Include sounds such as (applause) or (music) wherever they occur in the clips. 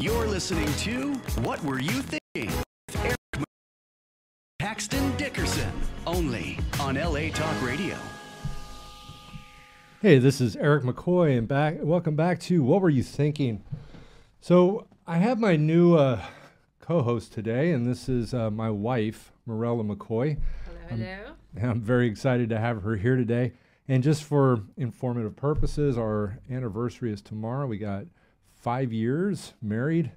You're listening to What Were You Thinking? with Eric M- Paxton Dickerson, only on LA Talk Radio. Hey, this is Eric McCoy, and back. Welcome back to What Were You Thinking? So I have my new uh, co-host today, and this is uh, my wife, Morella McCoy. Hello, hello. I'm very excited to have her here today. And just for informative purposes, our anniversary is tomorrow. We got five years married,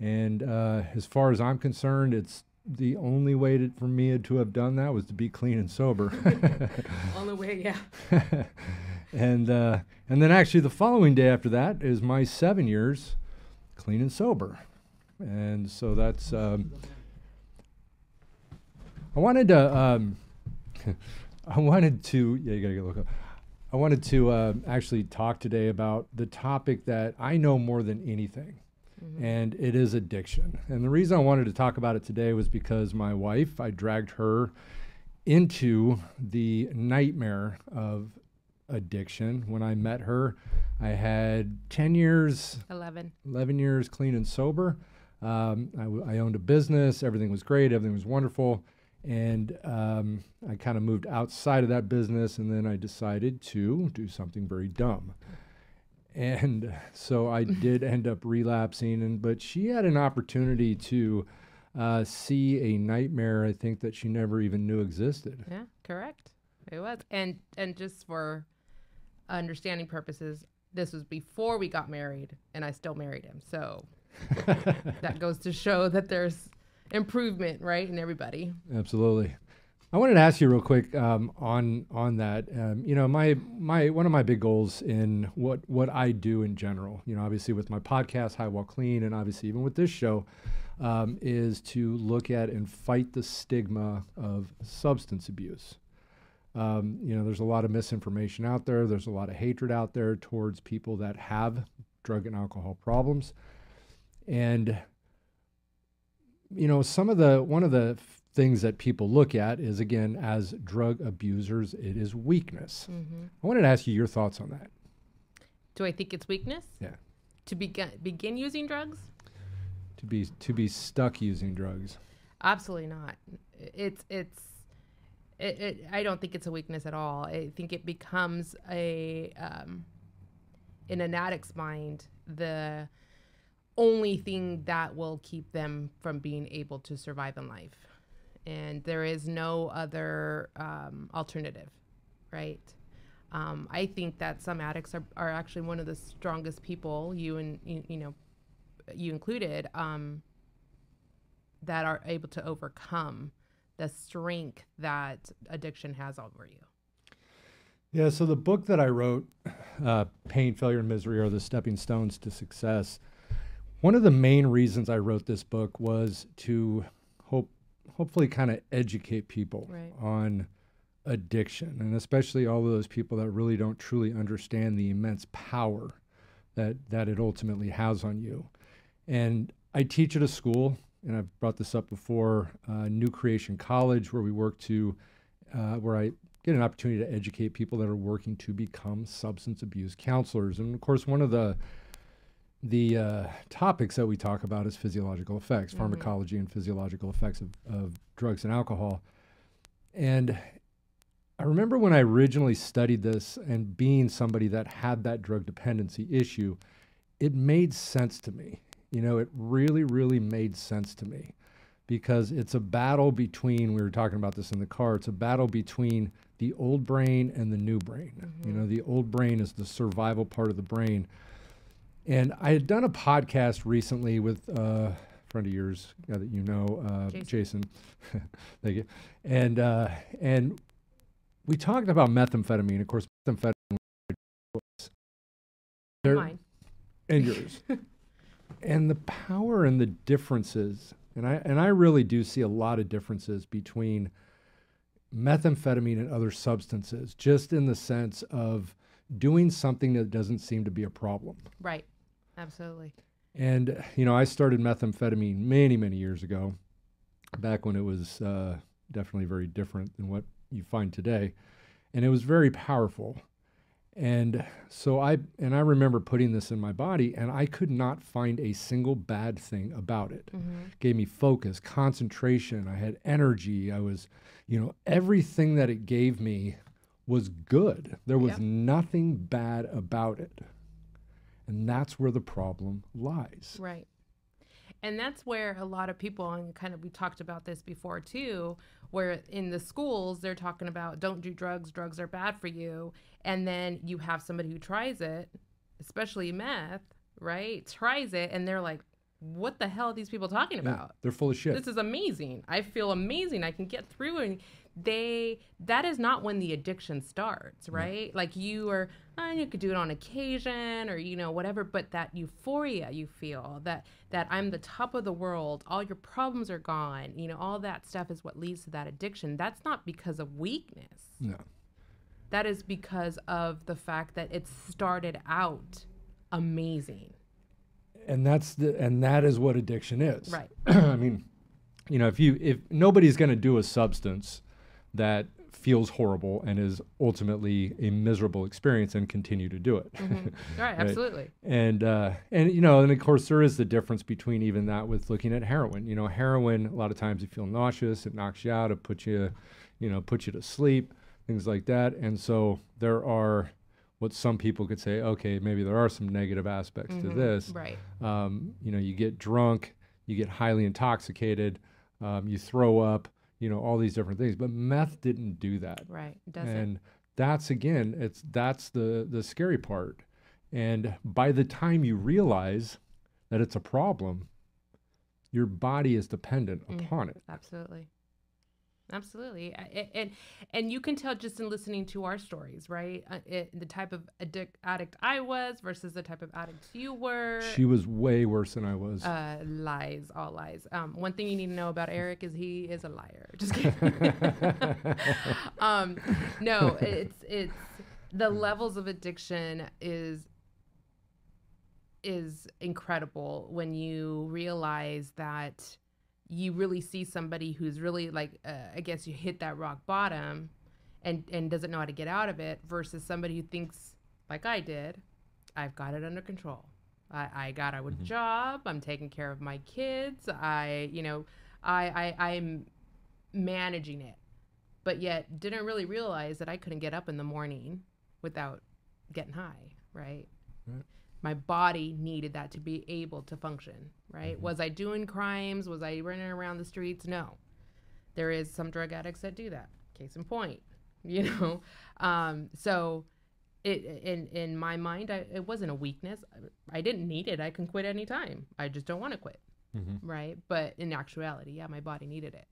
and uh, as far as I'm concerned, it's the only way to, for me to have done that was to be clean and sober. (laughs) On the way, yeah. (laughs) and uh, and then actually the following day after that is my seven years clean and sober, and so that's. Um, I wanted to. Um, (laughs) I wanted to. Yeah, you gotta get look up. I wanted to uh, actually talk today about the topic that I know more than anything, and it is addiction. And the reason I wanted to talk about it today was because my wife, I dragged her into the nightmare of addiction. When I met her, I had 10 years 11. 11 years clean and sober. Um, I, w- I owned a business. Everything was great. Everything was wonderful. And um, I kind of moved outside of that business. And then I decided to do something very dumb. And so I (laughs) did end up relapsing. And but she had an opportunity to uh, see a nightmare. I think that she never even knew existed. Yeah, correct. It was. And and just for understanding purposes, this was before we got married and I still married him. So (laughs) that goes to show that there's improvement, right, in everybody. Absolutely. I wanted to ask you real quick um, on on that. Um, you know, my my one of my big goals in what what I do in general. You know, obviously with my podcast, High Wall Clean, and obviously even with this show, um, is to look at and fight the stigma of substance abuse. Um, you know, there's a lot of misinformation out there. There's a lot of hatred out there towards people that have drug and alcohol problems, and you know, some of the one of the things that people look at is again as drug abusers, it is weakness. Mm-hmm. I wanted to ask you your thoughts on that. Do I think it's weakness Yeah, to begin begin using drugs? to be to be stuck using drugs. Absolutely not. It's it's it, it, I don't think it's a weakness at all. I think it becomes a um, in an addict's mind the only thing that will keep them from being able to survive in life, and there is no other um, alternative, right? Um, I think that some addicts are, are actually one of the strongest people, you and you, you know, you included, um, that are able to overcome the strength that addiction has over you. Yeah, so the book that I wrote, uh, Pain, Failure, and Misery are the stepping stones to success. One of the main reasons I wrote this book was to hope, hopefully, kind of educate people Right. on addiction, and especially all of those people that really don't truly understand the immense power that that it ultimately has on you. And I teach at a school, and I've brought this up before, uh, New Creation College, where we work to, uh, where I get an opportunity to educate people that are working to become substance abuse counselors. And of course, one of the the uh, topics that we talk about is physiological effects, pharmacology and physiological effects of, of drugs and alcohol. And I remember when I originally studied this and being somebody that had that drug dependency issue, it made sense to me. You know, it really, really made sense to me because it's a battle between, we were talking about this in the car, it's a battle between the old brain and the new brain. You know, the old brain is the survival part of the brain. And I had done a podcast recently with uh, a friend of yours, guy that you know, uh, Jason. Jason. (laughs) Thank you. And uh, and we talked about methamphetamine. Of course, methamphetamine Mine. and yours, (laughs) and the power and the differences. And I and I really do see a lot of differences between methamphetamine and other substances, just in the sense of doing something that doesn't seem to be a problem. Right. Absolutely. And you know, I started methamphetamine many, many years ago, back when it was uh, definitely very different than what you find today, and it was very powerful. And so I and I remember putting this in my body and I could not find a single bad thing about it. it Gave me focus, concentration, I had energy, I was, you know, everything that it gave me was good. There was Yep. nothing bad about it. And that's where the problem lies. Right. And that's where a lot of people, and kind of we talked about this before too, where in the schools they're talking about don't do drugs, drugs are bad for you. And then you have somebody who tries it, especially meth, right? Tries it, and they're like, what the hell are these people talking Yeah, about? they're full of shit. This is amazing. I feel amazing. I can get through and they that is not when the addiction starts, right? Like you are uh, you could do it on occasion or you know whatever, but that euphoria you feel that that I'm the top of the world, all your problems are gone, you know, all that stuff is what leads to that addiction. That's not because of weakness. no. That is because of the fact that it started out amazing. and that's the and that is what addiction is Right. (clears throat) i mean you know if you if nobody's going to do a substance that feels horrible and is ultimately a miserable experience and continue to do it. (laughs) Right, absolutely. and uh, and you know and of course there is the difference between even that with looking at heroin. You know heroin a lot of times you feel nauseous it knocks you out it puts you you know puts you to sleep things like that. And so there are what some people could say okay maybe there are some negative aspects to this. Right. um, you know, you get drunk, you get highly intoxicated, um, you throw up, you know, all these different things. But meth didn't do that. Right. Doesn't. And that's again, it's that's the the scary part. And by the time you realize that it's a problem, your body is dependent Mm. upon it. Absolutely. Absolutely. And and you can tell just in listening to our stories, right? Uh, it, the type of addict, addict I was versus the type of addict you were. She was way worse than I was. uh, lies, all lies. Um, one thing you need to know about Eric is he is a liar. Just (laughs) kidding. um, no, it's it's the levels of addiction is is incredible when you realize that you really see somebody who's really like uh, I guess you hit that rock bottom and and doesn't know how to get out of it versus somebody who thinks like I did, I've got it under control. I, I got a job. I'm taking care of my kids. I, you know, I, I, I'm managing it, but yet didn't really realize that I couldn't get up in the morning without getting high, right? Right. My body needed that to be able to function, right? Was I doing crimes? Was I running around the streets? No. There is some drug addicts that do that. Case in point, (laughs) you know. Um, so it in in my mind I, it wasn't a weakness i didn't need it i can quit anytime i just don't want to quit Mhm. right but in actuality yeah my body needed it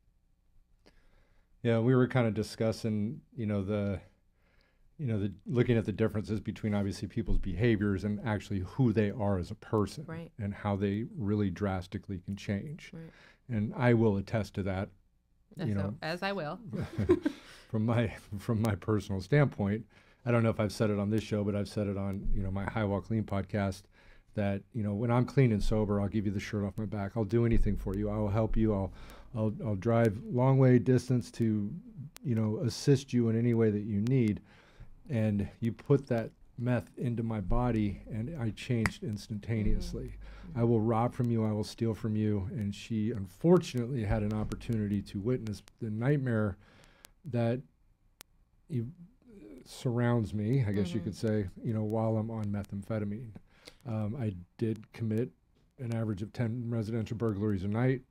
Yeah, we were kind of discussing, you know, the, you know, the looking at the differences between obviously people's behaviors and actually who they are as a person, Right. and how they really drastically can change. Right. And I will attest to that as, You so- know. as i will (laughs) from my from my personal standpoint. I don't know if I've said it on this show, but I've said it on you know my High Wall Clean podcast. That you know when I'm clean and sober, I'll give you the shirt off my back. I'll do anything for you. I will help you. I'll I'll I'll drive long way distance to you know assist you in any way that you need. And you put that meth into my body, and I changed instantaneously. I will rob from you. I will steal from you. And she unfortunately had an opportunity to witness the nightmare that you, surrounds me, I guess you Mhm. could say, you know, while I'm on methamphetamine. Um, I did commit an average of 10 residential burglaries a night.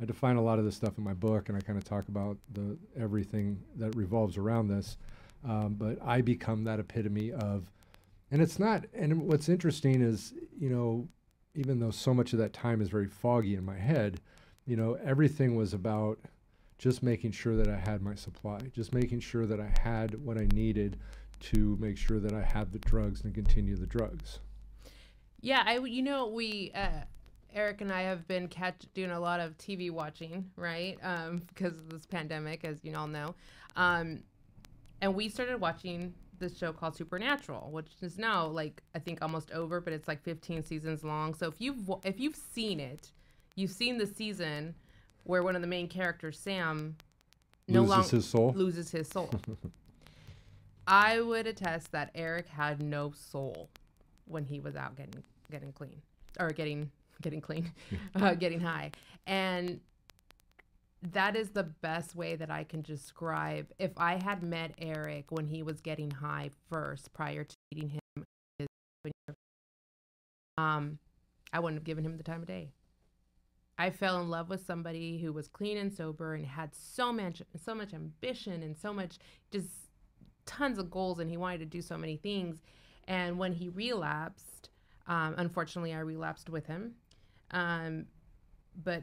I define a lot of this stuff in my book, and I kind of talk about the everything that revolves around this. Um, but I become that epitome of, and it's not. And what's interesting is, you know, even though so much of that time is very foggy in my head, you know, everything was about just making sure that I had my supply, just making sure that I had what I needed to make sure that I had the drugs and continue the drugs. yeah I you know we uh eric and i have been catch doing a lot of tv watching right um because of this pandemic as you all know um and we started watching this show called supernatural which is now like i think almost over but it's like 15 seasons long. So if you've if you've seen it you've seen the season where one of the main characters sam no Loses longer his soul. loses his soul. (laughs) I would attest that Eric had no soul when he was out getting getting clean or getting getting clean, (laughs) uh, getting high, and that is the best way that I can describe. If I had met Eric when he was getting high first, prior to meeting him, um, I wouldn't have given him the time of day. I fell in love with somebody who was clean and sober and had so much so much ambition and so much just tons of goals and he wanted to do so many things. And when he relapsed, um, unfortunately, I relapsed with him. Um, but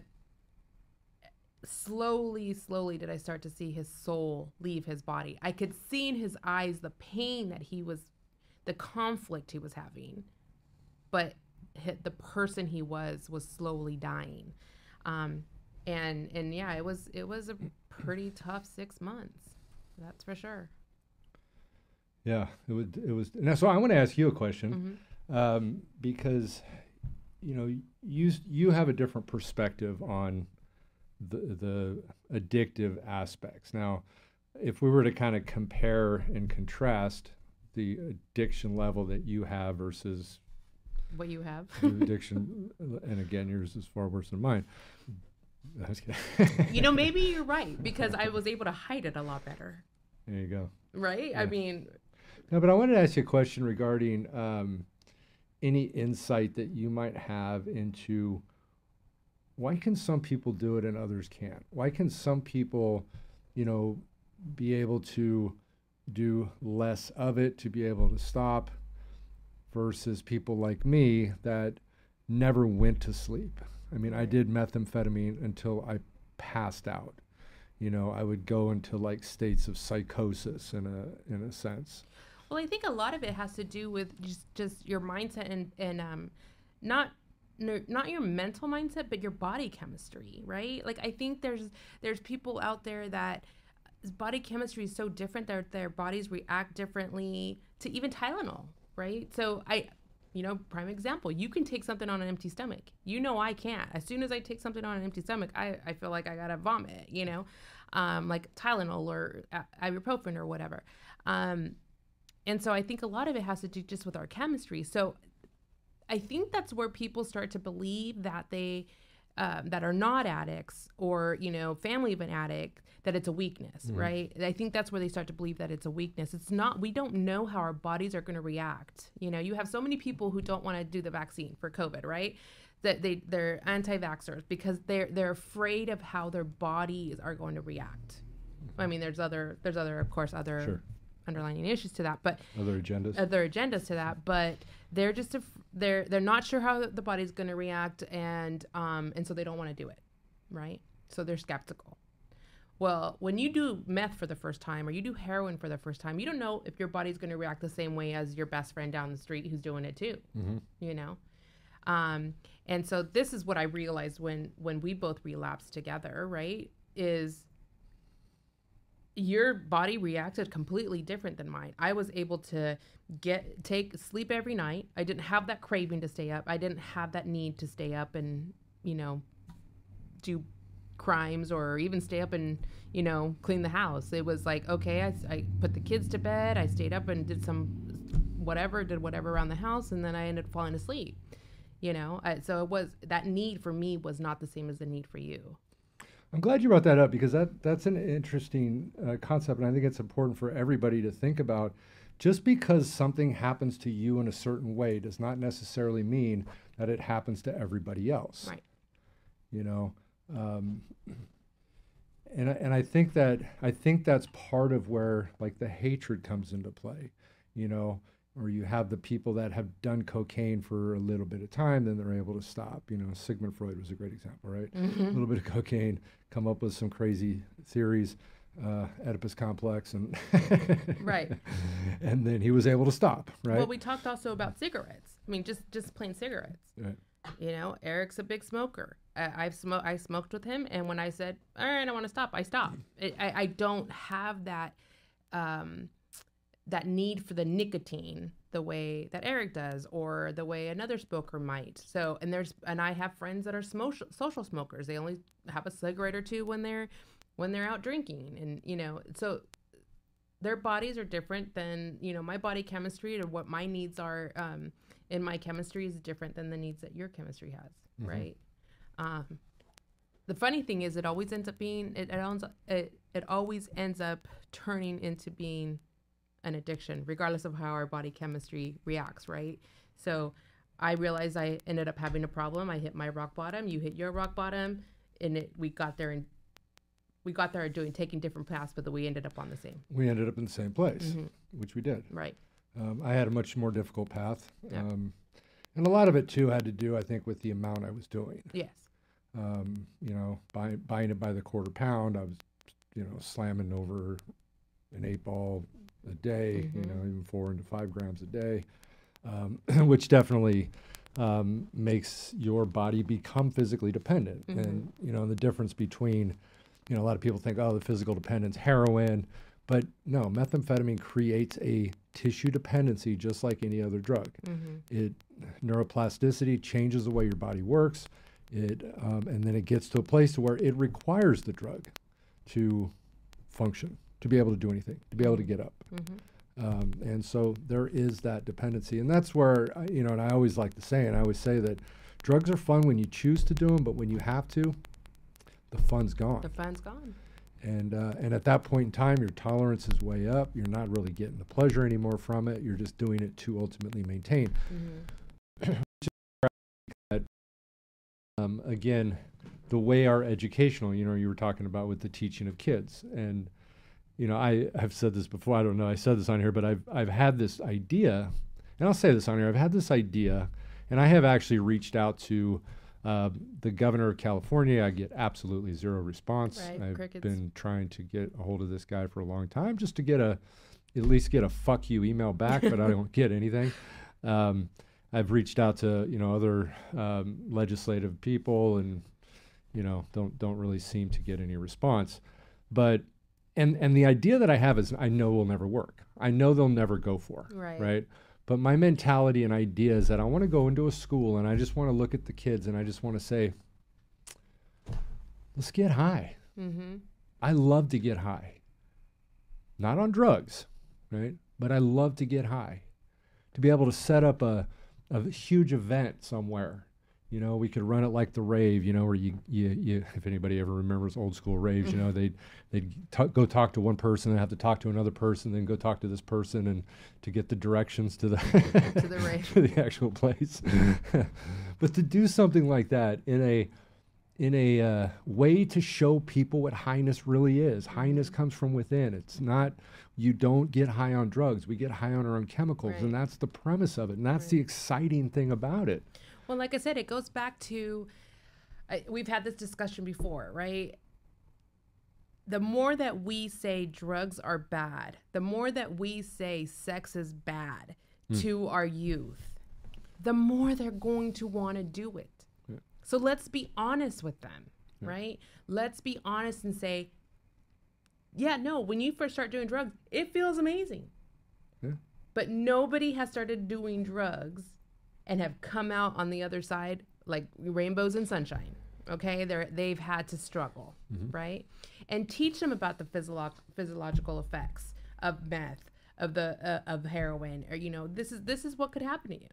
slowly, slowly did I start to see his soul leave his body. I could see in his eyes the pain that he was, the conflict he was having. But the person he was was slowly dying. Um, and and yeah, it was it was a pretty tough six months. That's for sure. Yeah, it was. It was. Now, so I want to ask you a question, mm-hmm. um, because you know you you have a different perspective on the the addictive aspects. Now, if we were to kind of compare and contrast the addiction level that you have versus what you have. (laughs) addiction, and again, yours is far worse than mine. (laughs) you know, (laughs) maybe you're right because I was able to hide it a lot better. There you go. Right? Yeah. I mean. No, but I wanted to ask you a question regarding um, any insight that you might have into why can some people do it and others can't? Why can some people, you know, be able to do less of it to be able to stop versus people like me that never went to sleep. I mean, I did methamphetamine until I passed out. You know, I would go into like states of psychosis in a in a sense. Well, I think a lot of it has to do with just just your mindset and and um not not your mental mindset but your body chemistry, right? Like I think there's there's people out there that body chemistry is so different that their bodies react differently to even Tylenol, right? So I, you know, prime example, you can take something on an empty stomach. You know, I can't. As soon as I take something on an empty stomach, I, I feel like I gotta vomit, you know, um, like Tylenol or ibuprofen or whatever. Um, and so I think a lot of it has to do just with our chemistry. So I think that's where people start to believe that they, um, that are not addicts or you know family of an addict that it's a weakness mm-hmm. right? I think that's where they start to believe that it's a weakness. It's not we don't know how our bodies are going to react. You know you have so many people who don't want to do the vaccine for covid right? That they they're anti-vaxxers because they're they're afraid of how their bodies are going to react. I mean there's other there's other of course other sure. underlying issues to that but other agendas. other agendas to that but they're just a, they're they're not sure how the body's going to react and um and so they don't want to do it right? So they're skeptical. Well when you do meth for the first time or you do heroin for the first time you don't know if your body's going to react the same way as your best friend down the street who's doing it too mm-hmm. you know? Um and so this is what i realized when when we both relapsed together right is your body reacted completely different than mine. I was able to get take sleep every night. I didn't have that craving to stay up. I didn't have that need to stay up and, you know, do crimes or even stay up and, you know, clean the house. It was like, okay, I, I put the kids to bed. I stayed up and did some whatever, did whatever around the house, and then I ended up falling asleep. You know, I, so it was that need for me was not the same as the need for you. I'm glad you brought that up because that that's an interesting uh, concept, and I think it's important for everybody to think about. Just because something happens to you in a certain way does not necessarily mean that it happens to everybody else. Right. You know, um, and and I think that I think that's part of where like the hatred comes into play. You know, or you have the people that have done cocaine for a little bit of time, then they're able to stop. You know, Sigmund Freud was a great example, right? Mm-hmm. A little bit of cocaine, come up with some crazy theories, uh, Oedipus complex, and (laughs) right. And then he was able to stop, right? Well, we talked also about cigarettes. I mean, just just plain cigarettes. Right. You know, Eric's a big smoker. I, have smoked. I smoked with him, and when I said, "All right, I want to stop," I stopped. I, I don't have that. Um, that need for the nicotine the way that Eric does or the way another smoker might. So, and there's and I have friends that are social social smokers. They only have a cigarette or two when they're when they're out drinking and you know, so their bodies are different than you know my body chemistry or what my needs are um, in my chemistry is different than the needs that your chemistry has, right? Um, the funny thing is, it always ends up being it, it ends it it always ends up turning into being an addiction, regardless of how our body chemistry reacts, right? So I realized I ended up having a problem. I hit my rock bottom. You hit your rock bottom, and it we got there and we got there doing taking different paths, but we ended up on the same. We ended up in the same place, which we did. Right. Um, I had a much more difficult path. Yeah. Um, and a lot of it too had to do, I think, with the amount I was doing. Yes. Um, you know, buy, buying it by the quarter pound, I was, you know, slamming over an eight ball a day, you know, even four into five grams a day, um, (clears throat) which definitely um, makes your body become physically dependent. And, you know, the difference between, you know, a lot of people think, oh, the physical dependence, heroin, but no, methamphetamine creates a tissue dependency just like any other drug. It neuroplasticity changes the way your body works. It um, and then it gets to a place where it requires the drug to function, to be able to do anything, to be able to get up. Um, and so there is that dependency, and that's where you know. And I always like to say, and I always say that drugs are fun when you choose to do them, but when you have to, the fun's gone. The fun's gone. And uh, and at that point in time, your tolerance is way up. You're not really getting the pleasure anymore from it. You're just doing it to ultimately maintain. That, (clears throat) um, again, the way our educational, you know, you were talking about with the teaching of kids, and you know, I have said this before. I don't know. I said this on here, but I've I've had this idea, and I'll say this on here. I've had this idea, and I have actually reached out to. Uh, the governor of California, I get absolutely zero response. Right, I've crickets. been trying to get a hold of this guy for a long time, just to get a, at least get a fuck you email back, but I (laughs) don't get anything. Um, I've reached out to you know other um, legislative people, and you know don't don't really seem to get any response. But and and the idea that I have is I know will never work. I know they'll never go for Right. right. But my mentality and idea is that I want to go into a school and I just want to look at the kids and I just want to say, let's get high. Mm-hmm. I love to get high. Not on drugs, right? But I love to get high. To be able to set up a, a huge event somewhere. You know, we could run it like the rave, you know, where you, you, you if anybody ever remembers old school raves, you know, mm-hmm. they'd, they'd t- go talk to one person and have to talk to another person, then go talk to this person and to get the directions to the, To the (laughs) rave. to the actual place. Mm-hmm. (laughs) but to do something like that in a, in a uh, way to show people what highness really is. Highness mm-hmm. comes from within. It's not you don't get high on drugs. We get high on our own chemicals, and that's the premise of it. And that's the exciting thing about it. Well, like I said, it goes back to I, we've had this discussion before, right? The more that we say drugs are bad, the more that we say sex is bad hmm. to our youth, the more they're going to want to do it. So let's be honest with them, right? Let's be honest and say, yeah, no, when you first start doing drugs, it feels amazing. Yeah. But nobody has started doing drugs and have come out on the other side like rainbows and sunshine. Okay, they're they've had to struggle, right? And teach them about the physiolo- physiological effects of meth, of the uh, of heroin, or you know, this is this is what could happen to you,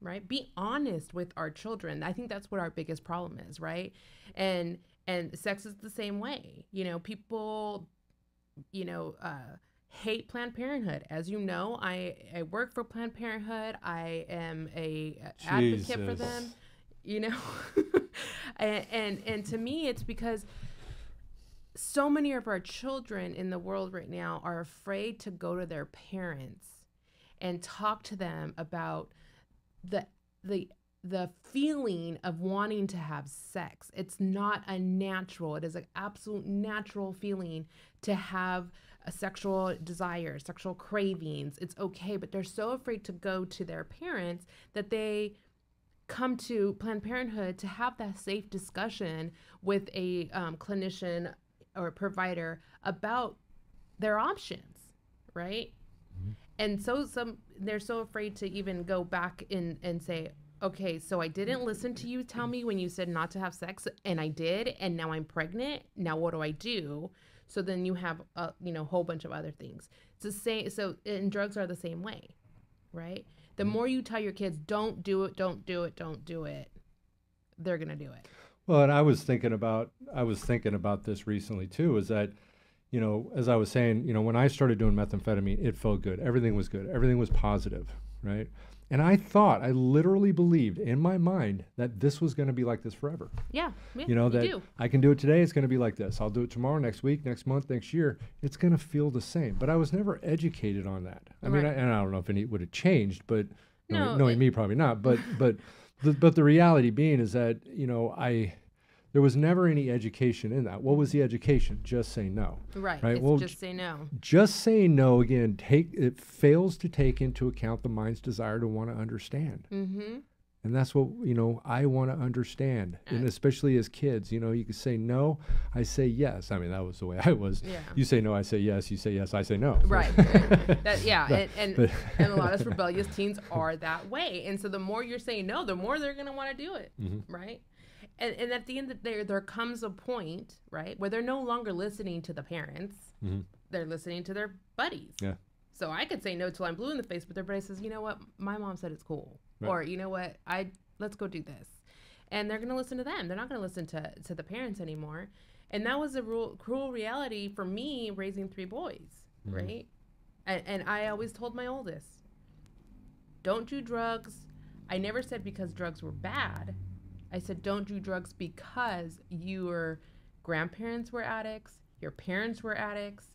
right? Be honest with our children. I think that's what our biggest problem is, right? And and sex is the same way. You know, people you know, uh, hate Planned Parenthood. As you know, I, I work for Planned Parenthood. I am a a advocate for them. You know, (laughs) and, and and to me, it's because so many of our children in the world right now are afraid to go to their parents and talk to them about the the the feeling of wanting to have sex. It's not a natural. It is an absolute natural feeling to have sexual desire, sexual cravings. It's okay, but they're so afraid to go to their parents that they come to Planned Parenthood to have that safe discussion with a um, clinician or provider about their options, right? And so some they're so afraid to even go back in and say, okay, so I didn't listen to you tell me when you said not to have sex, and I did, and now I'm pregnant. Now what do I do? So then you have a you know whole bunch of other things. It's the same. So and drugs are the same way, right? The mm. more you tell your kids, don't do it, don't do it, don't do it, they're gonna do it. Well, and I was thinking about I was thinking about this recently too. Is that you know, as I was saying, you know, when I started doing methamphetamine, it felt good. Everything was good. Everything was positive, right? And I thought, I literally believed in my mind that this was going to be like this forever. Yeah, yeah You know, that do. I can do it today, it's going to be like this. I'll do it tomorrow, next week, next month, next year. It's going to feel the same. But I was never educated on that. I mean, I, and I don't know if any would have changed, but knowing, No, knowing it- me, probably not. But, but, the, but the reality being is that, you know, I, there was never any education in that. What was the education? Just say no. Right. Right, It's well, just say no. Just saying no again, take it fails to take into account the mind's desire to want to understand. Mm-hmm. And that's what, you know, I want to understand. And especially as kids, you know, you can say no, I say yes. I mean, that was the way I was. Yeah. You say no, I say yes. You say yes, I say no. Right. (laughs) that, yeah. and and, but- (laughs) and a lot of (laughs) rebellious teens are that way. And so the more you're saying no, the more they're going to want to do it. Mm-hmm. Right. And, and at the end of the day, there comes a point, right, where they're no longer listening to the parents. They're listening to their buddies. Mm-hmm. Yeah. So I could say no till I'm blue in the face, but their buddy says, you know what, my mom said it's cool, Right. or you know what, I let's go do this, and they're gonna listen to them. They're not gonna listen to to the parents anymore, and that was a real cruel reality for me raising three boys, right? And, and I always told my oldest, don't do drugs. I never said because drugs were bad. I said don't do drugs because your grandparents were addicts, your parents were addicts.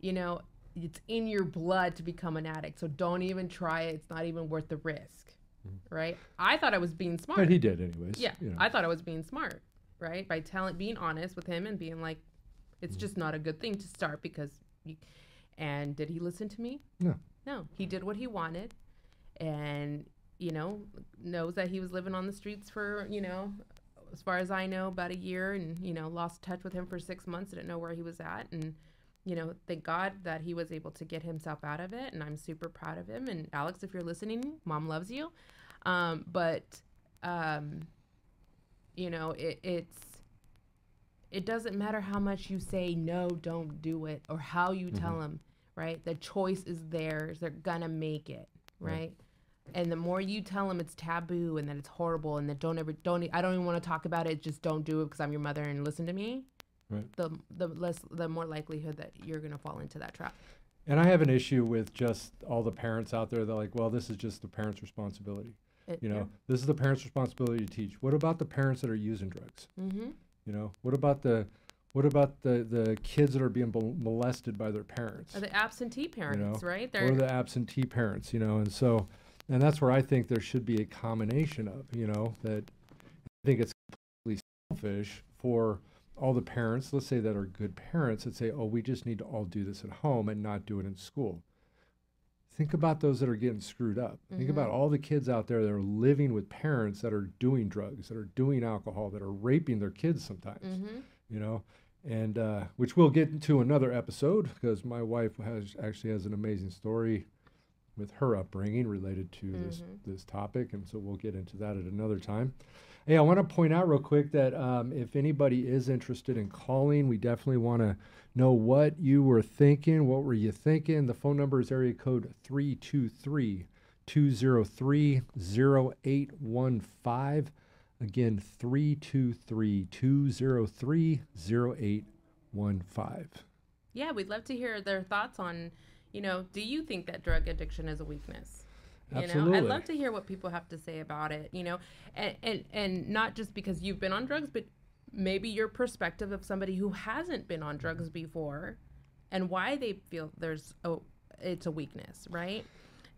You know, it's in your blood to become an addict. So don't even try it. It's not even worth the risk. Hmm. Right? I thought I was being smart. But he did, anyways. Yeah, You know. I thought I was being smart, right? By telling, being honest with him and being like, it's hmm. just not a good thing to start because. You, and did he listen to me? no. No, he did what he wanted, and you know knows that he was living on the streets for you know, as far as I know, about a year, and you know lost touch with him for six months. Didn't know where he was at, and you know thank God that he was able to get himself out of it, and I'm super proud of him. And Alex, if you're listening, mom loves you, um, but um, you know it, it's it doesn't matter how much you say no, don't do it, or how you tell them, right? The choice is theirs. They're gonna make it, right? And the more you tell them it's taboo and that it's horrible and that don't ever don't I don't even want to talk about it. Just don't do it because I'm your mother and listen to me. Right. The the less the more likelihood that you're gonna fall into that trap. And I have an issue with just all the parents out there. They're like, well, this is just the parents' responsibility. It, You know, this is the parents' responsibility to teach. What about the parents that are using drugs? Mm-hmm. You know, what about the what about the the kids that are being molested by their parents? Or the absentee parents, right? They're or the absentee parents, you know, and so, and that's where I think there should be a combination of, you know, that I think it's completely selfish for all the parents, let's say that are good parents that say, oh, we just need to all do this at home and not do it in school. Think about those that are getting screwed up. Think about all the kids out there that are living with parents that are doing drugs, that are doing alcohol, that are raping their kids sometimes mm-hmm. you know and uh, which we'll get into another episode because my wife has actually has an amazing story with her upbringing related to this this topic and so we'll get into that at another time. Hey i want to point out real quick that um, if anybody is interested in calling we definitely want to know what you were thinking what were you thinking. The phone number is area code 323 203 0815 Again, 323 203 0815. Yeah, we'd love to hear their thoughts on, you know, do you think that drug addiction is a weakness? You know, I'd love to hear what people have to say about it, you know, and, and, and not just because you've been on drugs, but maybe your perspective of somebody who hasn't been on drugs before and why they feel there's a, it's a weakness, right?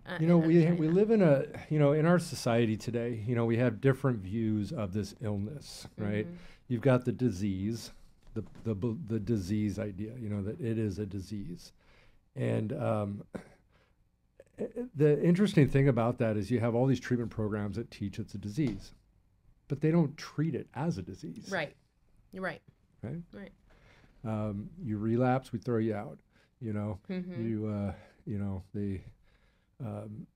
Uh, You know, we, we live in a, you know, in our society today, you know, we have different views of this illness, right? Mm-hmm. You've got the disease, the, the, the disease idea, you know, that it is a disease. And um, (clears throat) the interesting thing about that is you have all these treatment programs that teach it's a disease, but they don't treat it as a disease. Right. You're right. Right. Right. um, you relapse, we throw you out. You know, Mhm. you uh, you know they, um,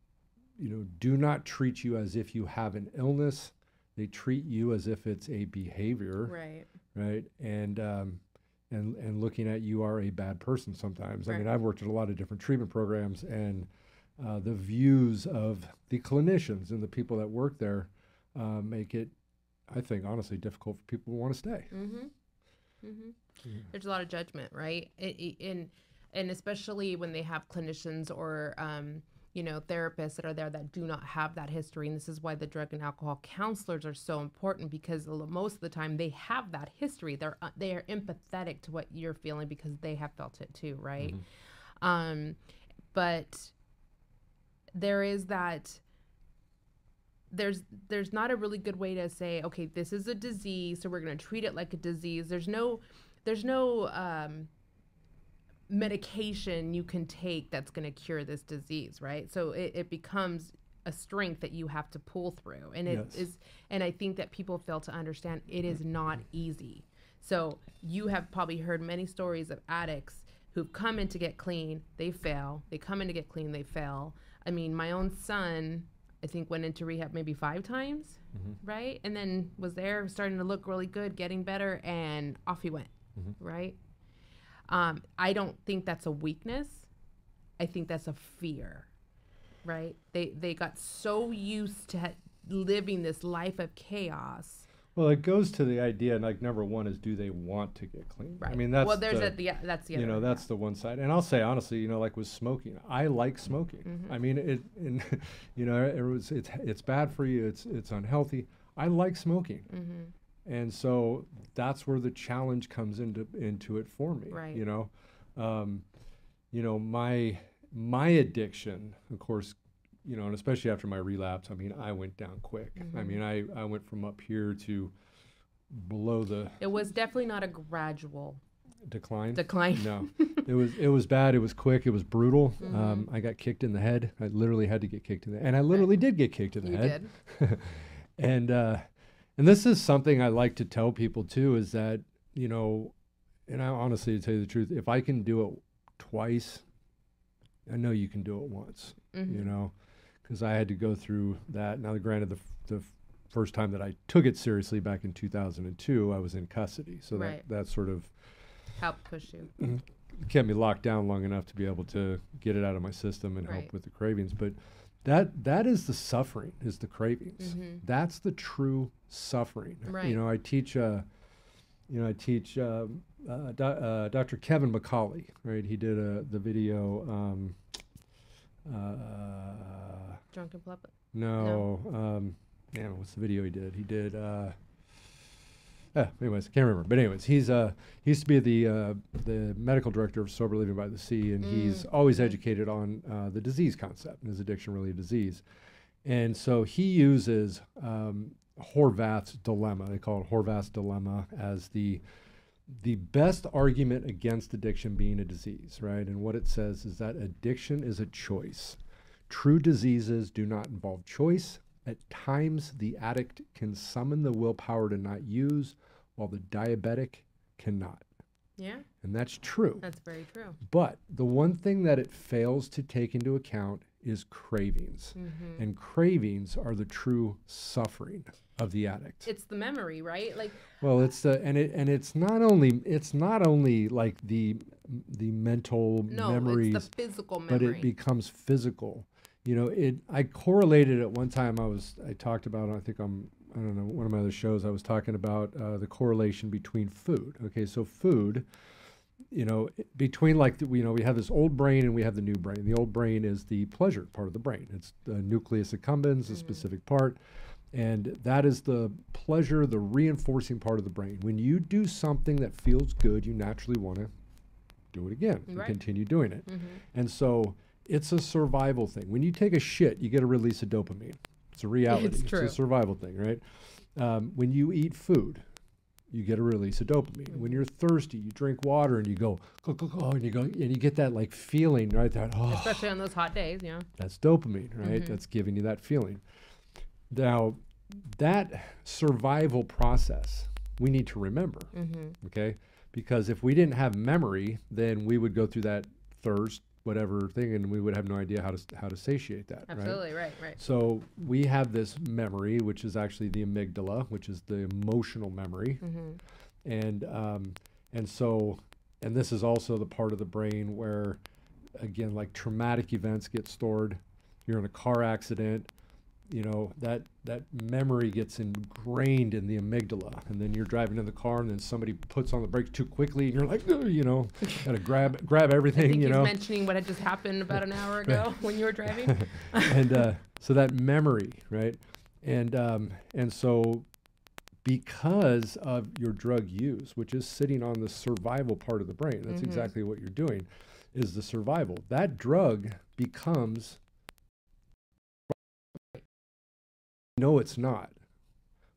you know, do not treat you as if you have an illness. They treat you as if it's a behavior, Right. right? And um, and and looking at you are a bad person sometimes. I mean, I've worked at a lot of different treatment programs, and uh, the views of the clinicians and the people that work there uh, make it, I think, honestly, difficult for people who want to stay. Mm-hmm. Mm-hmm. There's a lot of judgment, right? In and especially when they have clinicians or um, you know therapists that are there that do not have that history, and this is why the drug and alcohol counselors are so important because most of the time they have that history. They're uh, they are empathetic to what you're feeling because they have felt it too, right? Um, but there is that there's there's not a really good way to say okay this is a disease so we're going to treat it like a disease there's no there's no um, medication you can take that's going to cure this disease right? So it, it becomes a strength that you have to pull through and it is, Yes. and i think that people fail to understand it is not easy. So you have probably heard many stories of addicts who've come in to get clean they fail. They come in to get clean they fail. I mean my own son i think went into rehab maybe five times mm-hmm. right? And then was there starting to look really good getting better and off he went mm-hmm. right um, I don't think that's a weakness. I think that's a fear, right? They they got so used to ha- living this life of chaos. Well, it goes to the idea, like number one is, do they want to get clean? Right. I mean, that's well, there's the, a the, that's the you know one, that's the one side and i'll say honestly you know like with smoking i like smoking Mm-hmm. i mean it (laughs) and you know it was it's it's bad for you it's it's unhealthy i like smoking Mm-hmm. And so that's where the challenge comes into into it for me Right. you know um, you know my my addiction of course you know and especially after my relapse i mean i went down quick i Mm-hmm. mean i i went from up here to below the It was definitely not a gradual decline decline. no, (laughs) it was it was bad. It was quick. It was brutal. Mm-hmm. Um, I got kicked in the head. I literally had to get kicked in the, and I literally did get kicked in the you head. did. (laughs) and uh, and this is something I like to tell people too is that you know, and I honestly to tell you the truth, if I can do it twice, I know you can do it once. Mm-hmm. You know, because I had to go through that. Now, granted, the the first time that I took it seriously back in 2002, I was in custody, so Right. that that sort of Help push you. kept me locked down long enough to be able to get it out of my system and Right. help with the cravings. But that that is the suffering, is the cravings. That's the true suffering. Mm-hmm. Right. You know, I teach. Uh, you know, I teach um, uh, do, uh, Dr. Kevin McCauley. Right, he did uh, the video. Um, uh, Drunken public. no, um, man, what's the video he did? He did. Uh, ah, anyways, I can't remember. But anyways, he's uh, he used to be the uh, the medical director of Sober Living by the Sea, and he's always educated on uh, the disease concept. And is addiction really a disease? And so he uses um, Horvath's dilemma. They call it Horvath's dilemma as the the best argument against addiction being a disease, right? And what it says is that addiction is a choice. True diseases do not involve choice. At times, the addict can summon the willpower to not use, while the diabetic cannot. Yeah, And that's true. that's very true. But the one thing that it fails to take into account is cravings. Mm-hmm. And cravings are the true suffering of the addict. It's the memory, right? Like Well, it's the and it and it's not only it's not only like the the mental no, memories, it's the physical but it becomes physical. You know, it. I correlated at one time. I was I talked about. I think I'm. I don't know. One of my other shows. I was talking about uh, the correlation between food. Okay, so food. You know, between like the, you know we have this old brain and we have the new brain. The old brain is the pleasure part of the brain. It's the nucleus accumbens, a specific part, and that is the pleasure, the reinforcing part of the brain. When you do something that feels good, you naturally want to do it again and continue doing it. Mm-hmm. And so it's a survival thing. When you take a shit, you get a release of dopamine. It's a reality. It's true. a survival thing, right? Um, when you eat food, you get a release of dopamine. When you're thirsty, you drink water and you go, go, go, go, and you go, and you get that like feeling, right? That oh, especially on those hot days, yeah. that's dopamine, right? Mm-hmm. That's giving you that feeling. Now, that survival process, we need to remember, Mm-hmm. okay? Because if we didn't have memory, then we would go through that thirst, whatever thing, and we would have no idea how to how to satiate that, right? Absolutely, right, right. So we have this memory, which is actually the amygdala, which is the emotional memory, Mm-hmm. and um, and so and this is also the part of the brain where again like traumatic events get stored you're in a car accident you know that that memory gets ingrained in the amygdala and then you're driving in the car and then somebody puts on the brakes too quickly and you're like you know gotta grab grab I everything think you know mentioning what had just happened about an hour ago (laughs) when you were driving. (laughs) and uh, so that memory, right? And um, and so because of your drug use, which is sitting on the survival part of the brain, that's exactly what you're doing, is the survival. That drug becomes. No, it's not.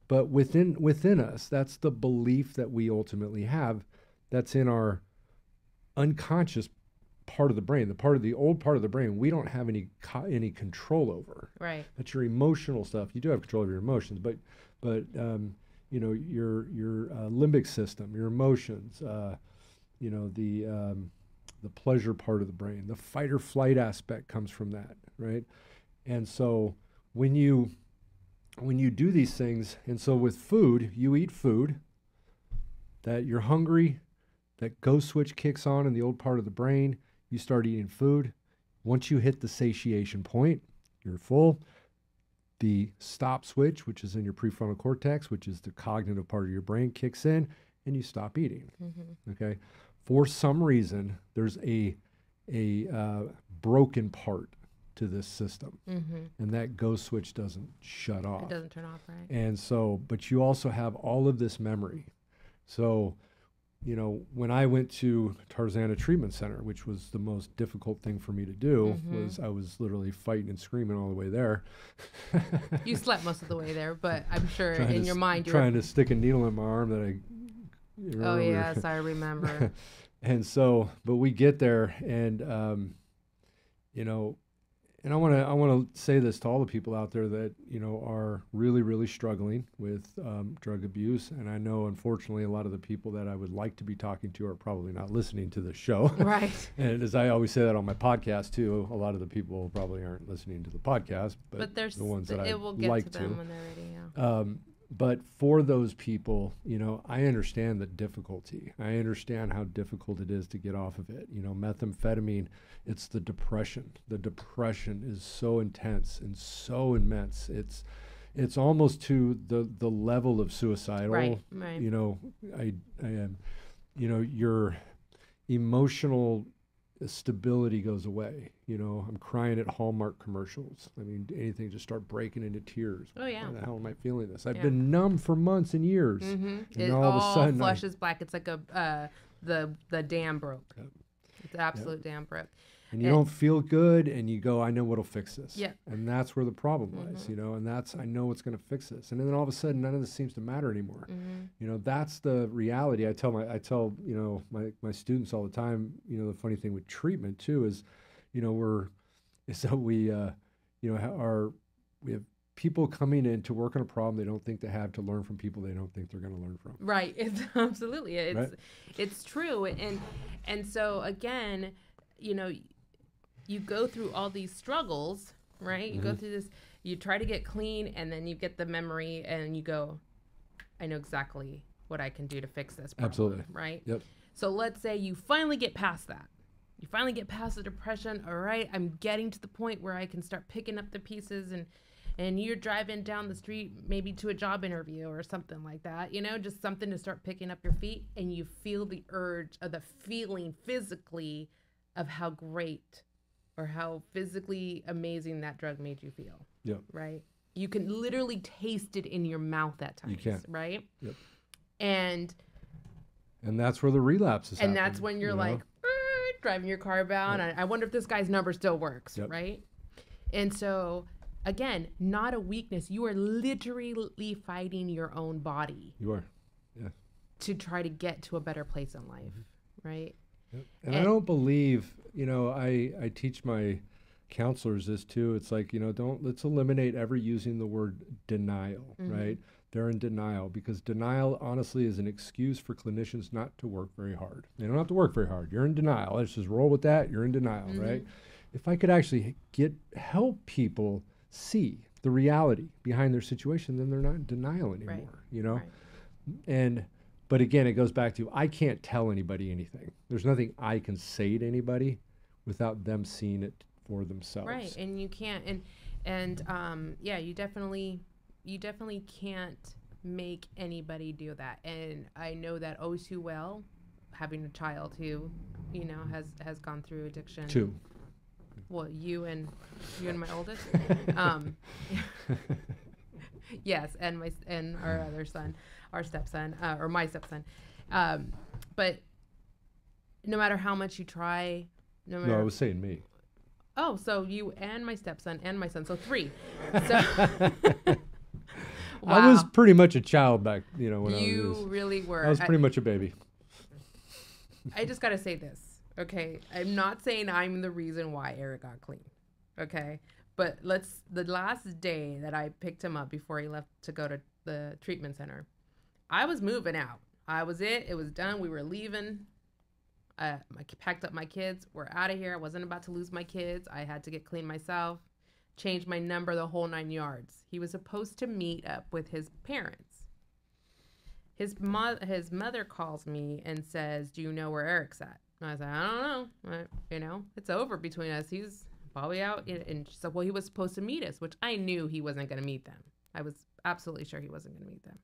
But within within us, that's the belief that we ultimately have. That's in our unconscious part of the brain, the part of the old part of the brain, we don't have any co- any control over. right. That's your emotional stuff. You do have control over your emotions, but but um, you know your your uh, limbic system, your emotions, uh, you know the um, the pleasure part of the brain, the fight or flight aspect comes from that, right? And so when you when you do these things, and so with food, you eat food that you're hungry, that go switch kicks on in the old part of the brain. You start eating food. Once you hit the satiation point, you're full. The stop switch, which is in your prefrontal cortex, which is the cognitive part of your brain, kicks in and you stop eating. Okay. For some reason, there's a, a uh, broken part to this system, Mm-hmm. and that go switch doesn't shut off. It doesn't turn off, right? And so, but you also have all of this memory. So, you know, when I went to Tarzana Treatment Center, which was the most difficult thing for me to do, Mhm. was I was literally fighting and screaming all the way there. (laughs) You slept most of the way there, but I'm sure in your mind you're. trying to stick a needle in my arm that I. oh yes, I remember. (laughs) and so, but we get there, and um, you know, and I want to I want to say this to all the people out there that you know are really really struggling with um, drug abuse, and I know unfortunately a lot of the people that I would like to be talking to are probably not listening to the show. (laughs) right. and as I always say that on my podcast too, a lot of the people probably aren't listening to the podcast, but, But there's the ones that it I will get like to them when they're ready. Yeah. um, but for those people, you know, I understand the difficulty. I understand how difficult it is to get off of it. You know, methamphetamine, it's the depression. The depression is so intense and so immense. It's it's almost to the the level of suicidal. Right, right. You know, I I am, you know, your emotional stability goes away. You know, I'm crying at Hallmark commercials. I mean, anything just start breaking into tears. Oh, yeah. Why the hell am I feeling this? I've Yeah. been numb for months and years. Mm-hmm. And It all all of a sudden I- flushes black. It's like a uh, the the dam broke. Yep. It's an absolute dam broke. And you And- don't feel good and you go, I know what'll fix this. Yeah. And that's where the problem lies, Mhm. you know, and that's I know what's gonna fix this. And then all of a sudden none of this seems to matter anymore. Mm-hmm. You know, that's the reality. I tell my I tell, you know, my, my students all the time, you know, the funny thing with treatment too is, you know, we're (laughs) is that we uh, you know, are we have people coming in to work on a problem they don't think they have to learn from people they don't think they're gonna learn from. Right. (laughs) It's absolutely it's Right. it's true. And and so again, you know, you go through all these struggles, right? You go Mm-hmm. through this you try to get clean and then you get the memory and you go, I know exactly what I can do to fix this problem. Absolutely. Right? Yep. So let's say you finally get past that. You finally get past the depression. All right, I'm getting to the point where I can start picking up the pieces and and you're driving down the street maybe to a job interview or something like that. You know, just something to start picking up your feet and you feel the urge of the feeling physically of how great or how physically amazing that drug made you feel, Yep. right? You can literally taste it in your mouth at times, can. right? Yep. And And that's where the relapses and happen, that's when you're you know? like driving your car bound. I, I wonder if this guy's number still works, Yep. right? And so, again, not a weakness. You are literally fighting your own body You are. Yeah. to try to get to a better place in life, Mm-hmm. right? And, I don't believe, you know, I, I teach my counselors this too. It's like, you know, don't let's eliminate ever using the word denial, mm-hmm. right? They're in denial because denial honestly is an excuse for clinicians not to work very hard. They don't have to work very hard. You're in denial. Let's just roll with that. You're in denial, mm-hmm. right? If I could actually get help people see the reality behind their situation, then they're not in denial anymore, you know? Right. And But again, it goes back to I can't tell anybody anything. There's nothing I can say to anybody without them seeing it for themselves. Right, and you can't, and and um, yeah, you definitely, you definitely can't make anybody do that. And I know that oh too well, having a child who, you know, has has gone through addiction. Two. Well, you and you and my oldest. (laughs) um, (laughs) yes, and my and our other son, our stepson, uh, or my stepson. Um, but no matter how much you try, no matter No, I was saying me. Oh, so you and my stepson and my son, so three. So (laughs) I was pretty much a child back, you know, when you I was. really were. I was I- pretty much a baby. I just gotta say this, okay? I'm not saying I'm the reason why Eric got clean, okay? But let's the last day that I picked him up before he left to go to the treatment center, I was moving out. I was it. It was done. We were leaving. Uh, I, I packed up my kids. We're out of here. I wasn't about to lose my kids. I had to get clean myself. Changed my number the whole nine yards. He was supposed to meet up with his parents. His mo- his mother calls me and says, "Do you know where Eric's at?" And I said, "I don't know. I, you know, it's over between us. He's probably out." And she said, "Well, he was supposed to meet us," which I knew he wasn't going to meet them. I was absolutely sure he wasn't going to meet them.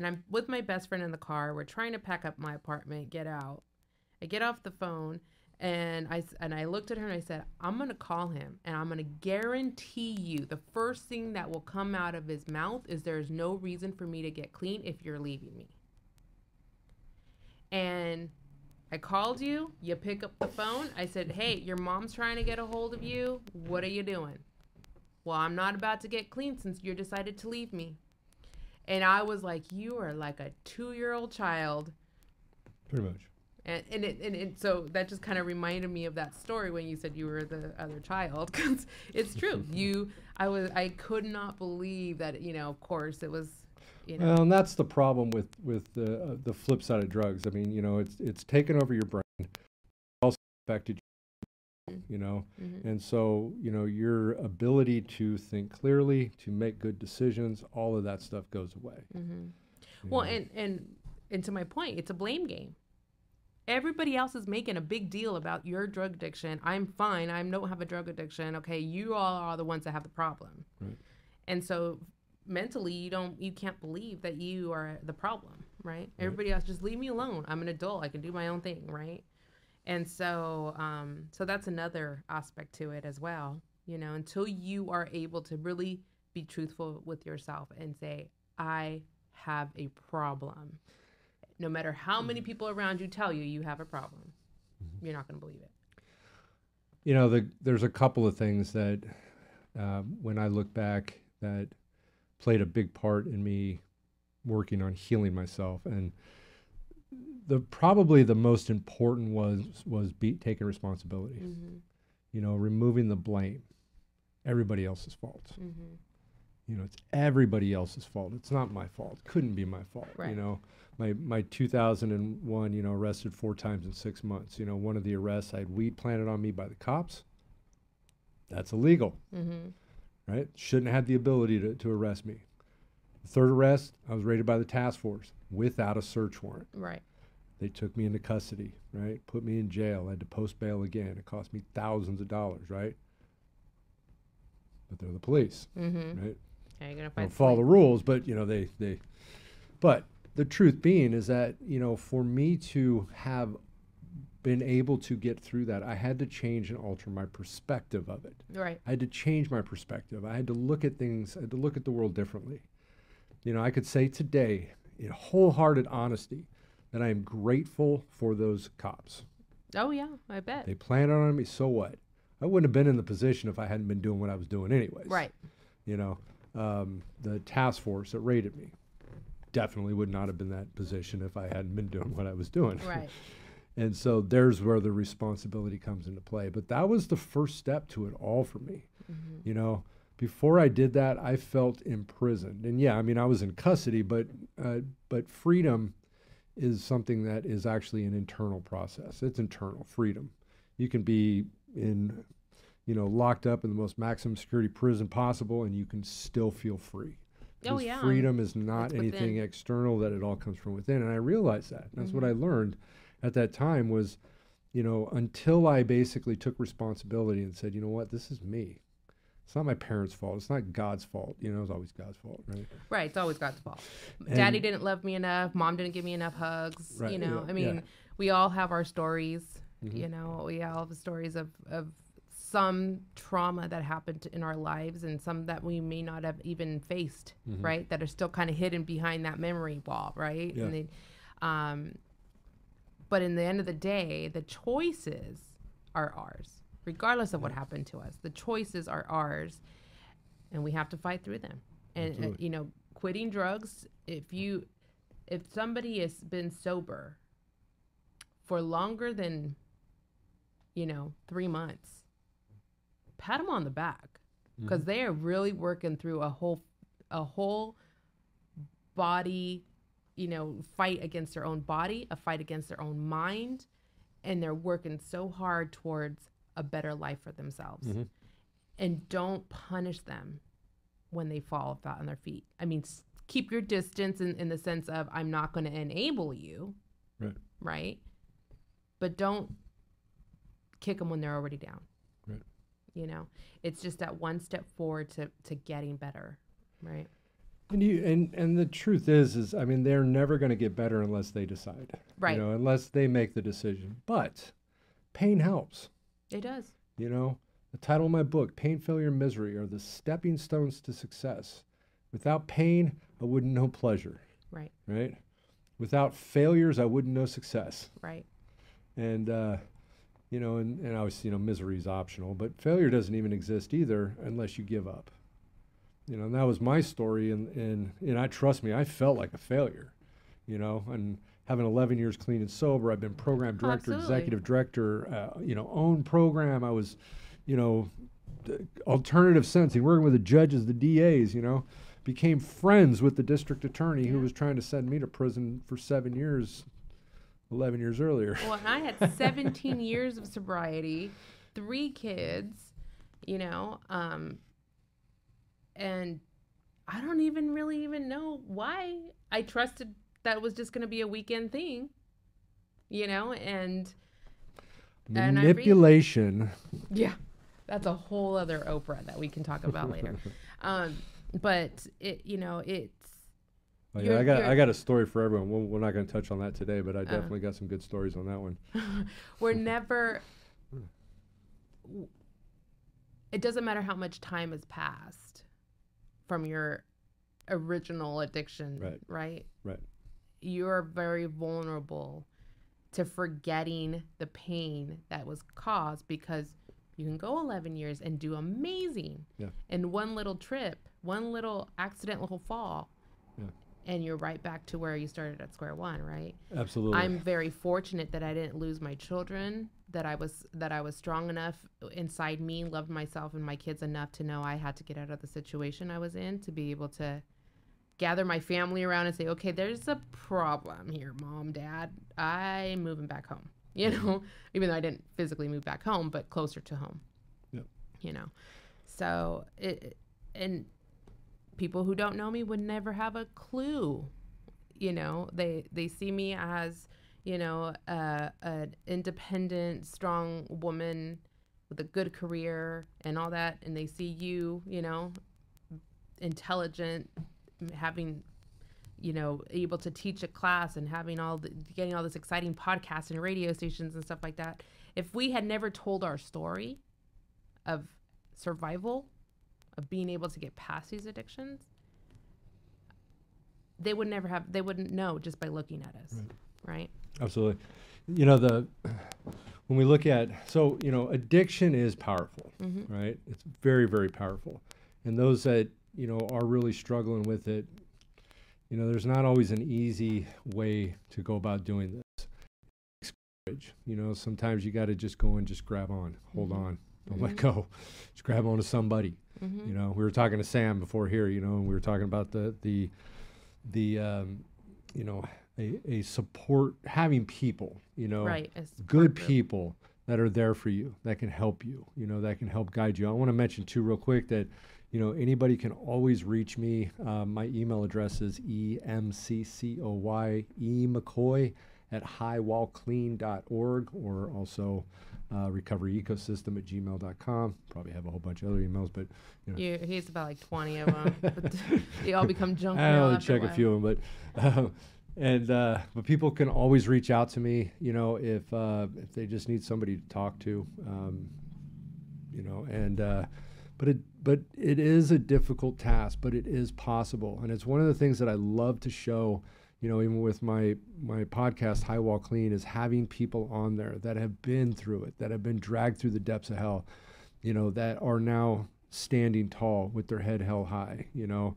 And I'm with my best friend in the car. We're trying to pack up my apartment, get out. I get off the phone and I and I looked at her and I said, "I'm going to call him and I'm going to guarantee you the first thing that will come out of his mouth is there's no reason for me to get clean if you're leaving me." And I called you, you pick up the phone. I said, "Hey, your mom's trying to get a hold of you. What are you doing?" Well, I'm not about to get clean since you decided to leave me. And I was like, "You are like a 2-year-old child." Pretty much. And and, it, and it, so that just kind of reminded me of that story when you said you were the other child (laughs) because it's true. (laughs) You, I was, I could not believe that. You know, of course, it was. You know, Well, and that's the problem with with the uh, the flip side of drugs. I mean, you know, it's it's taken over your brain, also affected you, you know, mhm. and so you know your ability to think clearly, to make good decisions, all of that stuff goes away. hmm Well, know. and and and to my point, it's a blame game. Everybody else is making a big deal about your drug addiction. I'm fine. I don't have a drug addiction. Okay, you all are the ones that have the problem. Right. And so mentally, you don't, you can't believe that you are the problem, right? Everybody else, just leave me alone. I'm an adult. I can do my own thing, right? And so, um, so that's another aspect to it as well. You know, until you are able to really be truthful with yourself and say, I have a problem. No matter how many people around you tell you you have a problem, you're not going to believe it. you know, the, there's a couple of things that um, when I look back that played a big part in me working on healing myself, and the probably the most important was was be, taking responsibility. Mm-hmm. You know, removing the blame. Everybody else's fault. Mm-hmm. You know, it's everybody else's fault. It's not my fault. Couldn't be my fault. Right. You know, my my 2001, you know, arrested four times in six months. You know, one of the arrests I had weed planted on me by the cops. That's illegal, Mm-hmm. right? Shouldn't have had the ability to, to arrest me. The third arrest, I was raided by the task force without a search warrant. Right. They took me into custody, right? Put me in jail. I had to post bail again. It cost me thousands of dollars, right? But they're the police, Mm-hmm. right? You're gonna don't follow the rules, but you know they they. But the truth being is that you know for me to have been able to get through that, I had to change and alter my perspective of it. Right. I had to change my perspective. I had to look at things. I had to look at the world differently. You know, I could say today, in wholehearted honesty, that I am grateful for those cops. Oh yeah, I bet. They planted on me. So what? I wouldn't have been in the position if I hadn't been doing what I was doing anyways right. you know, um, the task force that raided me definitely would not have been that position if I hadn't been doing what I was doing. Right. (laughs) and so there's where the responsibility comes into play. But that was the first step to it all for me. Mm-hmm. You know, before I did that, I felt imprisoned. And yeah, I mean, I was in custody, but uh, but freedom is something that is actually an internal process. It's internal freedom. You can be in, you know, locked up in the most maximum security prison possible, and you can still feel free Oh, yeah. freedom is not anything external; that it all comes from within. And I realized that. That's what I Mm-hmm. learned at that time. Was, you know, until I basically took responsibility and said, you know what, this is me. It's not my parents' fault. It's not God's fault. You know, it's always God's fault, right? Right, it's always God's fault. Daddy didn't love me enough. Mom didn't give me enough hugs. Right, You know, yeah, I yeah. mean, we all have our stories. Mm-hmm. You know, we all have stories of of some trauma that happened in our lives, and some that we may not have even faced. Mm-hmm. Right, that are still kind of hidden behind that memory wall. Right, Yeah. and they, um, but in the end of the day, the choices are ours, regardless of what happened to us. The choices are ours, and we have to fight through them. And uh, you know, quitting drugs. If you, if somebody has been sober for longer than, you know, three months, pat them on the back because they are really working through a whole, a whole body, you know, fight against their own body, a fight against their own mind, and they're working so hard towards a better life for themselves. Mm-hmm. And don't punish them when they fall flat on their feet. I mean, s- keep your distance in, in the sense of I'm not going to enable you, Right. right? But don't kick them when they're already down. Right. You know, it's just that one step forward to to getting better, right? And you and and the truth is is I mean they're never going to get better unless they decide. Right. You know, unless they make the decision. But pain helps. It does. You know, the title of my book, Pain, Failure, and Misery, are the stepping stones to success. Without pain, I wouldn't know pleasure, Right. right? Without failures, I wouldn't know success. Right. And, uh, you know, and, and obviously, you know, misery is optional, but failure doesn't even exist either unless you give up. You know, and that was my story. And, and, and I trust me, I felt like a failure, you know, and having 11 years clean and sober, I've been program director, Absolutely. executive director, uh, you know, own program. I was, you know, alternative sentencing, working with the judges, the DAs, you know, became friends with the district attorney who was trying to send me to prison for seven years, 11 years earlier. Well, and I had (laughs) 17 years of sobriety, three kids, you know, um, and I don't even really even know why I trusted that was just going to be a weekend thing, you know, and And Manipulation. yeah, that's a whole other Oprah that we can talk about (laughs) later. Um, but it, you know, it's Oh, yeah, I got I got a story for everyone. We're, we're not going to touch on that today, but I definitely got some good stories on that one. (laughs) we're never it doesn't matter how much time has passed from your original addiction Right. right Right. You're very vulnerable to forgetting the pain that was caused because you can go 11 years and do amazing Yeah. and one little trip one little accidental fall Yeah. and you're right back to where you started at square one right Absolutely. I'm very fortunate that I didn't lose my children, that I was that I was strong enough inside me, loved myself and my kids enough to know I had to get out of the situation I was in to be able to gather my family around and say, "Okay, there's a problem here, mom, dad. I'm moving back home." (laughs) You know, even though I didn't physically move back home, but closer to home. Yep. You know. So, it and people who don't know me would never have a clue you know they they see me as you know uh, an independent strong woman with a good career and all that and they see you you know intelligent having you know able to teach a class and having all the getting all this exciting podcasts and radio stations and stuff like that if we had never told our story of survival of being able to get past these addictions they would never have they wouldn't know just by looking at us right, Absolutely. You know the when we look at so you know addiction is powerful, Mm-hmm. right? It's very very powerful, and those that you know are really struggling with it, you know, there's not always an easy way to go about doing this. You know, sometimes you got to just go and just grab on, hold Mhm. on, don't let go, just grab on to somebody. mm-hmm. You know, we were talking to Sam before here, you know, and we were talking about the the the um, you know a, a support having people, you know, right good group. people that are there for you that can help you, you know, that can help guide you. I want to mention too real quick that you know, anybody can always reach me. Uh, my email address is emccoy e mccoy at highwallclean.org or also uh, recoveryecosystem at gmail.com. Probably have a whole bunch of other emails, but you know, You, he's about like 20 of them. but (laughs) (laughs) they all become junk I mail only after check a few of them, but uh, and uh, but people can always reach out to me. You know, if uh, if they just need somebody to talk to, um, you know, and uh, but it but it is a difficult task, but it is possible, and it's one of the things that I love to show. You know, even with my my podcast, High Wall Clean, is having people on there that have been through it, that have been dragged through the depths of hell, you know, that are now standing tall with their head held high. You know,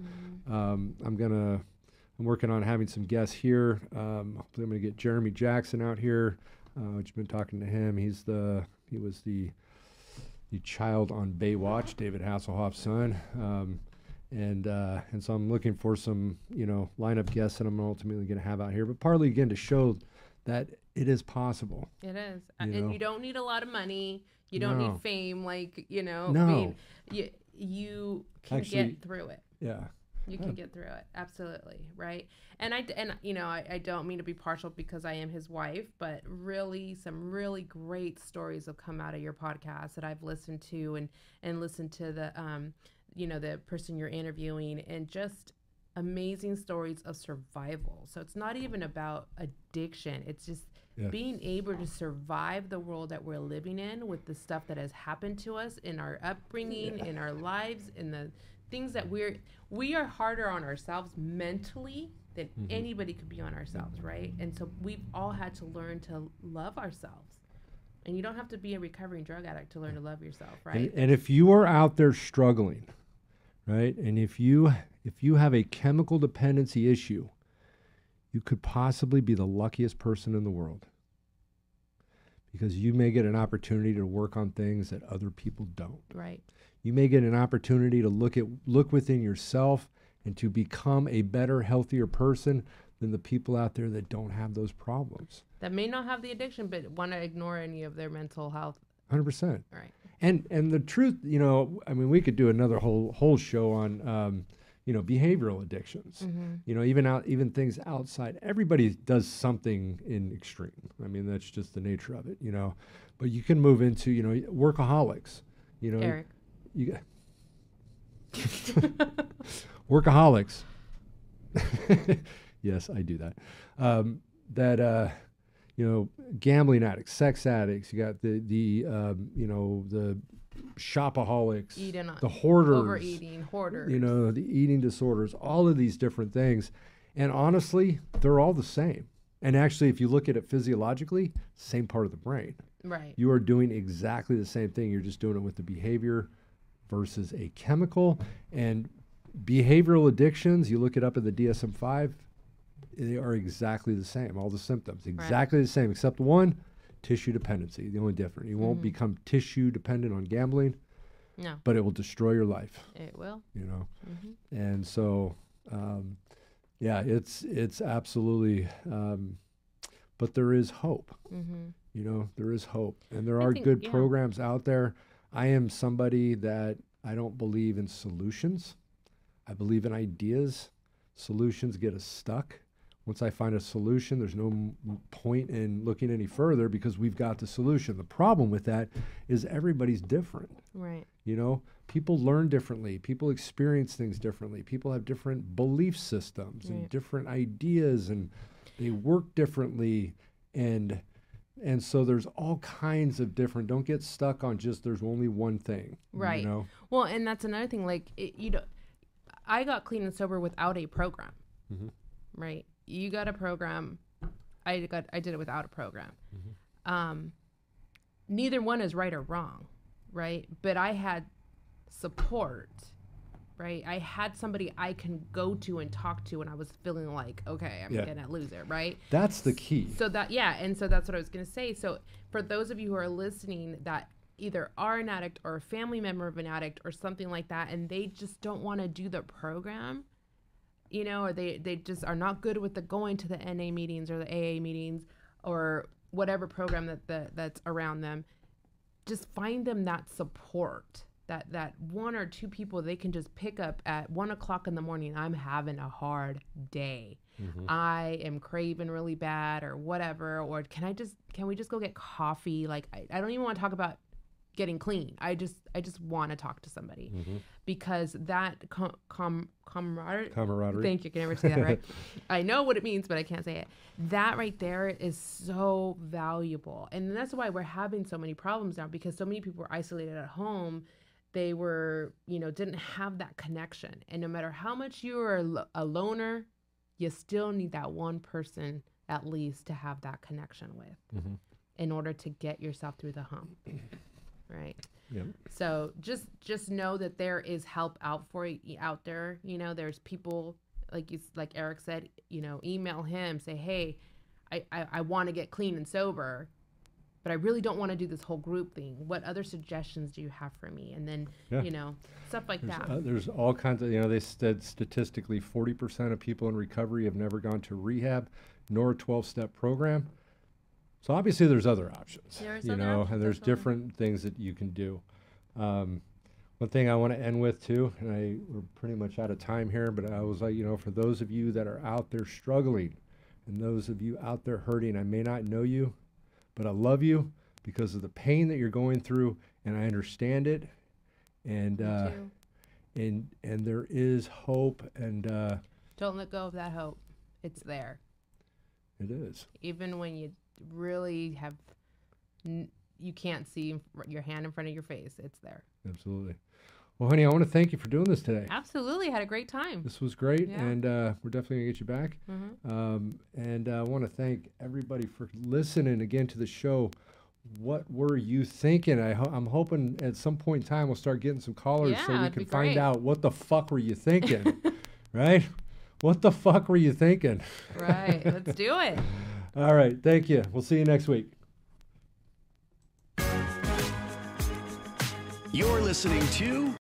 um, I'm gonna I'm working on having some guests here. Um, hopefully I'm gonna get Jeremy Jackson out here. Uh, just been talking to him. He's the he was the the child on Baywatch, David Hasselhoff's son. Um, and uh, and so I'm looking for some you know lineup guests that I'm ultimately going to have out here, but partly again to show that it is possible. It is. You and know? you don't need a lot of money. You don't No. need fame. Like, you know, No. I mean, you, you can Actually- get through it. Yeah. You Yeah. can get through it. Absolutely. Right. And i and you know, I, I don't mean to be partial because I am his wife, but really some really great stories have come out of your podcast that I've listened to and, and listened to the, um, you know, the person you're interviewing and just amazing stories of survival. So it's not even about addiction. It's just Yeah. being able to survive the world that we're living in with the stuff that has happened to us in our upbringing, in our lives, in the things that we're we are harder on ourselves mentally than mm-hmm. anybody could be on ourselves, mm-hmm. right? And so we've all had to learn to love ourselves. And you don't have to be a recovering drug addict to learn to love yourself, And, right? and if you are out there struggling, right, and if you if you have a chemical dependency issue, you could possibly be the luckiest person in the world. Because you may get an opportunity to work on things that other people don't. right. You may get an opportunity to look at look within yourself and to become a better, healthier person than the people out there that don't have those problems. That may not have the addiction but want to ignore any of their mental health, 100%. right? and and the truth you know i mean we could do another whole whole show on um, you know behavioral addictions Mm-hmm. you know even out even things outside everybody does something in extreme i mean that's just the nature of it you know but you can move into you know workaholics you know Eric. You workaholics (laughs) yes i do that um, that uh, you know gambling addicts sex addicts you got the the um, you know the shopaholics Eating the hoarders Overeating, hoarders. you know the eating disorders all of these different things and honestly they're all the same and actually if you look at it physiologically same part of the brain Right. you are doing exactly the same thing. You're just doing it with the behavior versus a chemical. And behavioral addictions, you look it up in the DSM 5, they are exactly the same. All the symptoms, exactly the same, except one tissue dependency. The only different. You won't become tissue dependent on gambling, No, but it will destroy your life, it will. you know? Mm-hmm. And so, um, yeah, it's, it's absolutely, um, but there is hope. Mm-hmm. You know, there is hope, and there I are think- good yeah. programs out there. I am somebody that I don't believe in solutions. I believe in ideas. Solutions get us stuck. Once I find a solution, there's no m- point in looking any further because we've got the solution. The problem with that is everybody's different. Right. You know, people learn differently, people experience things differently, people have different belief systems and different ideas and they work differently and and so there's all kinds of different don't get stuck on just there's only one thing. Right. You know? Well, and that's another thing. Like, it, you know, I got clean and sober without a program. Mhm. Right. You got a program. I got. I did it without a program. Um, neither one is right or wrong, right? But I had support. Right. I had somebody I can go to and talk to when I was feeling like, okay, I'm Yeah. gonna lose it. Right. That's the key. So that yeah, and so that's what I was gonna say. So for those of you who are listening that either are an addict or a family member of an addict or something like that, and they just don't want to do the program, you know, or they they just are not good with the going to the NA meetings or the AA meetings or whatever program that the, that's around them. Just find them that support that that one or two people they can just pick up at one o'clock in the morning i'm having a hard day mm-hmm. i am craving really bad or whatever or can i just can we just go get coffee like i, I don't even want to talk about getting clean i just i just want to talk to somebody mm-hmm. because that com, com camaraderie Camaraderie. Thank you. Can never say that right. (laughs) I know what it means, but I can't say it. That right there is so valuable. And that's why we're having so many problems now because so many people are isolated at home. They were, you know, didn't have that connection. And no matter how much you are a a loner, you still need that one person at least to have that connection with Mhm. in order to get yourself through the hump. Right. Yep. So just just know that there is help out for you out there. You know, there's people like you like Eric said. You know, email him, say, hey, I I, I want to get clean and sober, but I really don't want to do this whole group thing. What other suggestions do you have for me? And then Yeah. you know stuff like There's, that. uh, there's all kinds of, you know, they said statistically 40% of people in recovery have never gone to rehab nor a 12 step program. So obviously there's other options, There's you other know, options, and there's different things that you can do. Um, one thing I want to end with too, and I we're pretty much out of time here, but I was like, you know, for those of you that are out there struggling, and those of you out there hurting, I may not know you, but I love you because of the pain that you're going through, and I understand it. And uh, and and there is hope, and uh, Don't let go of that hope. It's there. it is. Even when you really have, n- you can't see your hand in front of your face. It's there. Absolutely. Well, honey, I want to thank you for doing this today. Absolutely. Had a great time. This was great, Yeah. and uh, we're definitely gonna get you back. hmm Um, and uh, I want to thank everybody for listening again to the show. What were you thinking? I ho- I'm hoping at some point in time we'll start getting some callers so we can find great. out what the fuck were you thinking, (laughs) right? What the fuck were you thinking? Right. Let's do (laughs) it. All right, thank you. We'll see you next week. You're listening to